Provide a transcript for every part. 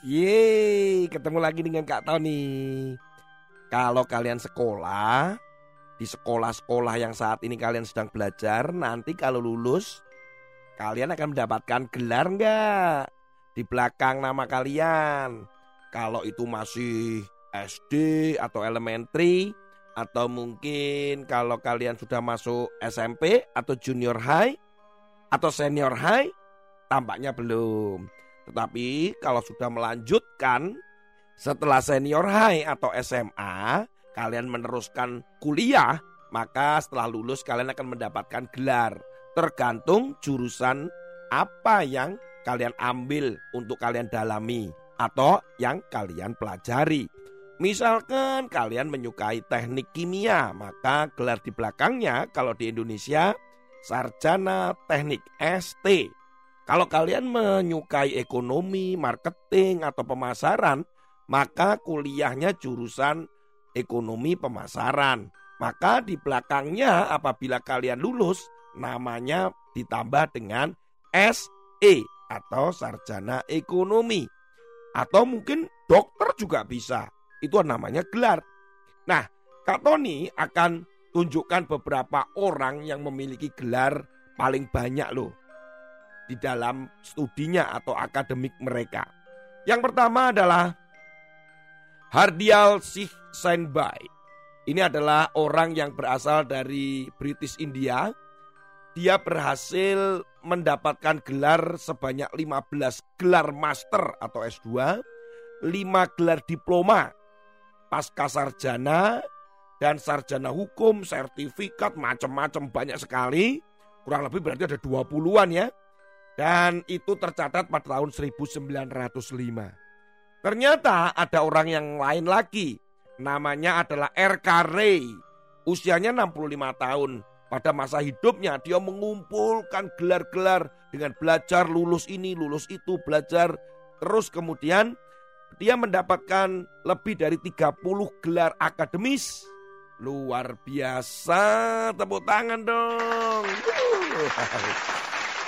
Yeay, ketemu lagi dengan Kak Tony. Kalau kalian sekolah, di sekolah-sekolah yang saat ini kalian sedang belajar, nanti kalau lulus, kalian akan mendapatkan gelar nggak? Di belakang nama kalian. Kalau itu masih SD atau elementary, atau mungkin kalau kalian sudah masuk SMP atau junior high, atau senior high, tampaknya belum. Tetapi kalau sudah melanjutkan setelah senior high atau SMA, kalian meneruskan kuliah, maka setelah lulus kalian akan mendapatkan gelar. Tergantung jurusan apa yang kalian ambil untuk kalian dalami atau yang kalian pelajari. Misalkan kalian menyukai teknik kimia, maka gelar di belakangnya kalau di Indonesia sarjana teknik ST kalau kalian menyukai ekonomi, marketing, atau pemasaran, maka kuliahnya jurusan ekonomi pemasaran. Maka di belakangnya apabila kalian lulus, namanya ditambah dengan SE atau sarjana ekonomi. Atau mungkin dokter juga bisa. Itu namanya gelar. Nah, Kak Tony akan tunjukkan beberapa orang yang memiliki gelar paling banyak loh di dalam studinya atau akademik mereka. Yang pertama adalah Hardial Sih Senbai. Ini adalah orang yang berasal dari British India. Dia berhasil mendapatkan gelar sebanyak 15 gelar master atau S2, 5 gelar diploma, pasca sarjana, dan sarjana hukum, sertifikat, macam-macam banyak sekali. Kurang lebih berarti ada 20-an ya. Dan itu tercatat pada tahun 1905. Ternyata ada orang yang lain lagi. Namanya adalah R.K. Ray. Usianya 65 tahun. Pada masa hidupnya dia mengumpulkan gelar-gelar dengan belajar lulus ini, lulus itu, belajar. Terus kemudian dia mendapatkan lebih dari 30 gelar akademis. Luar biasa, tepuk tangan dong.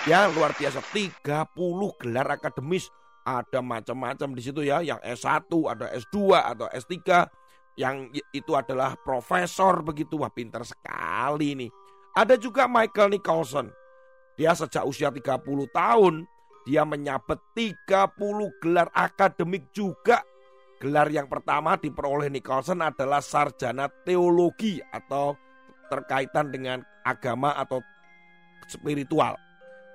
Ya luar biasa 30 gelar akademis. Ada macam-macam di situ ya. Yang S1 ada S2 atau S3 yang itu adalah profesor begitu. Wah pintar sekali nih. Ada juga Michael Nicholson. Dia sejak usia 30 tahun dia menyabet 30 gelar akademik juga. Gelar yang pertama diperoleh Nicholson adalah sarjana teologi atau terkaitan dengan agama atau spiritual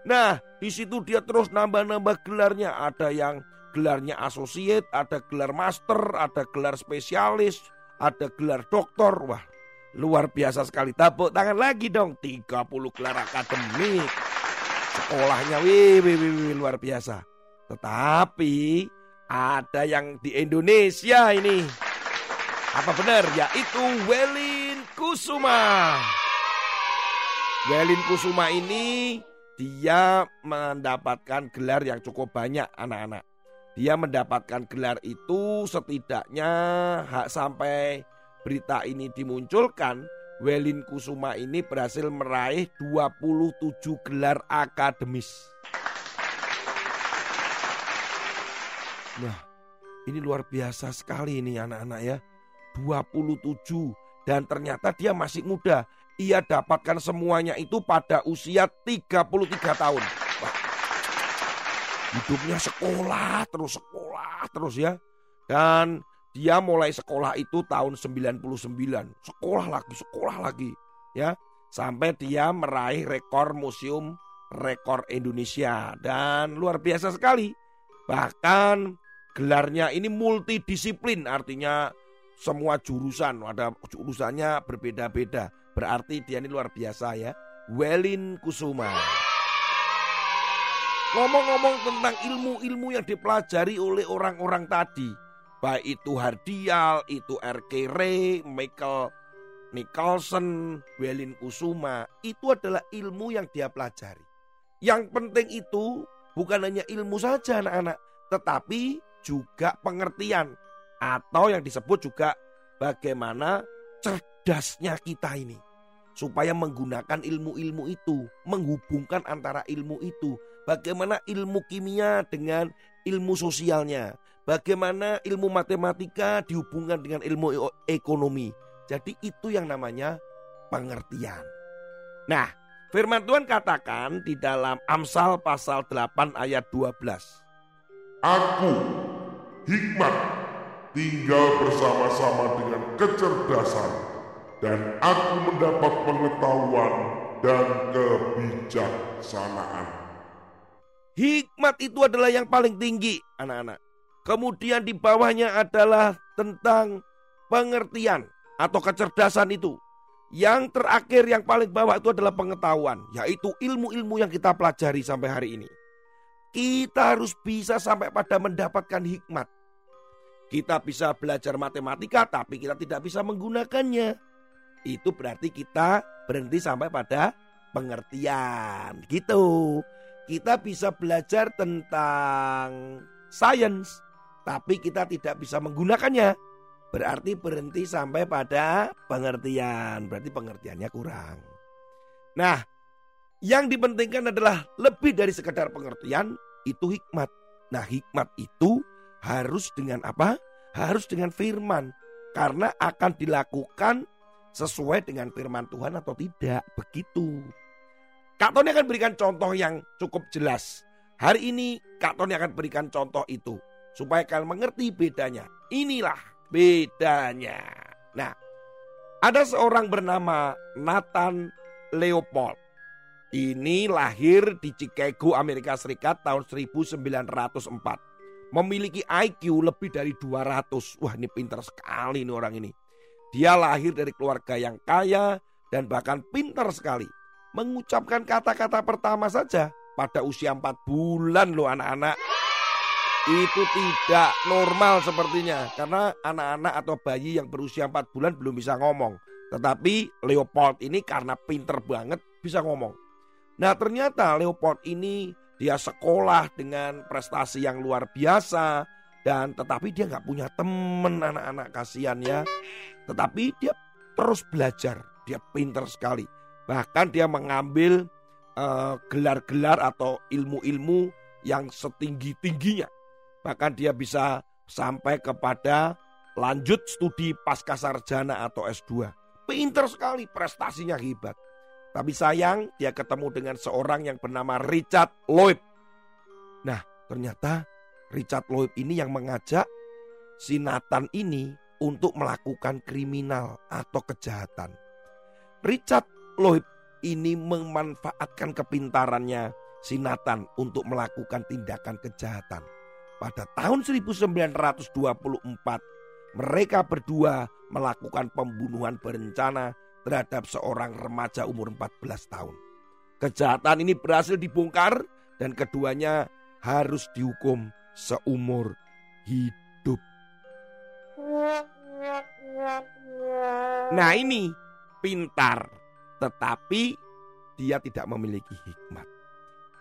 Nah, di situ dia terus nambah-nambah gelarnya. Ada yang gelarnya associate, ada gelar master, ada gelar spesialis, ada gelar doktor. Wah, luar biasa sekali. Tepuk tangan lagi dong. 30 gelar akademik. Sekolahnya wih, wih, wih, wih luar biasa. Tetapi ada yang di Indonesia ini. Apa benar? Yaitu Welin Kusuma. Welin Kusuma ini dia mendapatkan gelar yang cukup banyak anak-anak. Dia mendapatkan gelar itu setidaknya hak sampai berita ini dimunculkan, Welin Kusuma ini berhasil meraih 27 gelar akademis. Nah, ini luar biasa sekali ini anak-anak ya. 27 dan ternyata dia masih muda ia dapatkan semuanya itu pada usia 33 tahun. Wah. Hidupnya sekolah terus sekolah terus ya. Dan dia mulai sekolah itu tahun 99. Sekolah lagi, sekolah lagi ya. Sampai dia meraih rekor museum rekor Indonesia dan luar biasa sekali. Bahkan gelarnya ini multidisiplin artinya semua jurusan ada jurusannya berbeda-beda Berarti dia ini luar biasa ya. Welin Kusuma. Ngomong-ngomong tentang ilmu-ilmu yang dipelajari oleh orang-orang tadi, baik itu Hardial, itu R.K. Ray, Michael Nicholson, Welin Kusuma, itu adalah ilmu yang dia pelajari. Yang penting itu bukan hanya ilmu saja anak-anak, tetapi juga pengertian atau yang disebut juga bagaimana cerdasnya kita ini supaya menggunakan ilmu-ilmu itu, menghubungkan antara ilmu itu, bagaimana ilmu kimia dengan ilmu sosialnya, bagaimana ilmu matematika dihubungkan dengan ilmu ekonomi. Jadi itu yang namanya pengertian. Nah, firman Tuhan katakan di dalam Amsal pasal 8 ayat 12. Aku, hikmat, tinggal bersama-sama dengan kecerdasan dan aku mendapat pengetahuan dan kebijaksanaan. Hikmat itu adalah yang paling tinggi, anak-anak. Kemudian di bawahnya adalah tentang pengertian atau kecerdasan itu. Yang terakhir yang paling bawah itu adalah pengetahuan, yaitu ilmu-ilmu yang kita pelajari sampai hari ini. Kita harus bisa sampai pada mendapatkan hikmat. Kita bisa belajar matematika, tapi kita tidak bisa menggunakannya itu berarti kita berhenti sampai pada pengertian. Gitu. Kita bisa belajar tentang sains, tapi kita tidak bisa menggunakannya. Berarti berhenti sampai pada pengertian. Berarti pengertiannya kurang. Nah, yang dipentingkan adalah lebih dari sekedar pengertian, itu hikmat. Nah, hikmat itu harus dengan apa? Harus dengan firman. Karena akan dilakukan sesuai dengan firman Tuhan atau tidak. Begitu. Kak Tony akan berikan contoh yang cukup jelas. Hari ini Kak Tony akan berikan contoh itu. Supaya kalian mengerti bedanya. Inilah bedanya. Nah, ada seorang bernama Nathan Leopold. Ini lahir di Chicago, Amerika Serikat tahun 1904. Memiliki IQ lebih dari 200. Wah ini pintar sekali ini orang ini. Dia lahir dari keluarga yang kaya dan bahkan pintar sekali. Mengucapkan kata-kata pertama saja pada usia 4 bulan loh anak-anak. Itu tidak normal sepertinya. Karena anak-anak atau bayi yang berusia 4 bulan belum bisa ngomong. Tetapi Leopold ini karena pinter banget bisa ngomong. Nah ternyata Leopold ini dia sekolah dengan prestasi yang luar biasa dan tetapi dia nggak punya temen anak-anak kasihan ya. Tetapi dia terus belajar, dia pinter sekali. Bahkan dia mengambil eh, gelar-gelar atau ilmu-ilmu yang setinggi-tingginya. Bahkan dia bisa sampai kepada lanjut studi pasca sarjana atau S2. Pinter sekali, prestasinya hebat. Tapi sayang dia ketemu dengan seorang yang bernama Richard Lloyd. Nah ternyata Richard Lloyd ini yang mengajak si Nathan ini untuk melakukan kriminal atau kejahatan. Richard Lloyd ini memanfaatkan kepintarannya si Nathan untuk melakukan tindakan kejahatan. Pada tahun 1924, mereka berdua melakukan pembunuhan berencana terhadap seorang remaja umur 14 tahun. Kejahatan ini berhasil dibongkar dan keduanya harus dihukum seumur hidup. Nah ini pintar, tetapi dia tidak memiliki hikmat.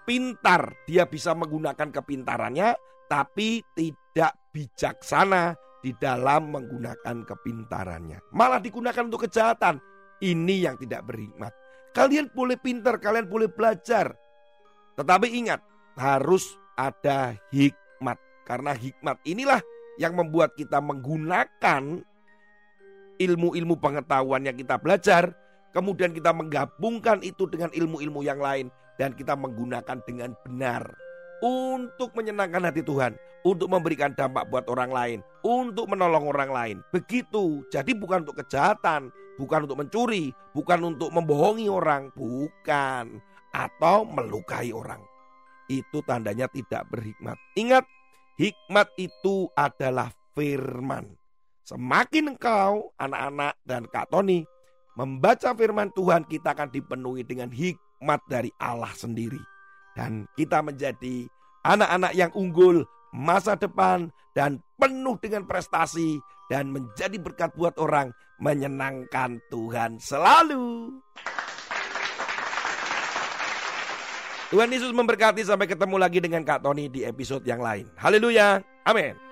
Pintar, dia bisa menggunakan kepintarannya, tapi tidak bijaksana di dalam menggunakan kepintarannya. Malah digunakan untuk kejahatan. Ini yang tidak berhikmat. Kalian boleh pintar, kalian boleh belajar. Tetapi ingat, harus ada hikmat. Karena hikmat inilah yang membuat kita menggunakan ilmu-ilmu pengetahuan yang kita belajar, kemudian kita menggabungkan itu dengan ilmu-ilmu yang lain dan kita menggunakan dengan benar untuk menyenangkan hati Tuhan, untuk memberikan dampak buat orang lain, untuk menolong orang lain. Begitu. Jadi bukan untuk kejahatan, bukan untuk mencuri, bukan untuk membohongi orang, bukan atau melukai orang itu tandanya tidak berhikmat. Ingat, hikmat itu adalah firman. Semakin engkau, anak-anak dan Kak Tony, membaca firman Tuhan, kita akan dipenuhi dengan hikmat dari Allah sendiri. Dan kita menjadi anak-anak yang unggul, masa depan, dan penuh dengan prestasi, dan menjadi berkat buat orang, menyenangkan Tuhan selalu. Tuhan Yesus memberkati sampai ketemu lagi dengan Kak Tony di episode yang lain. Haleluya. Amin.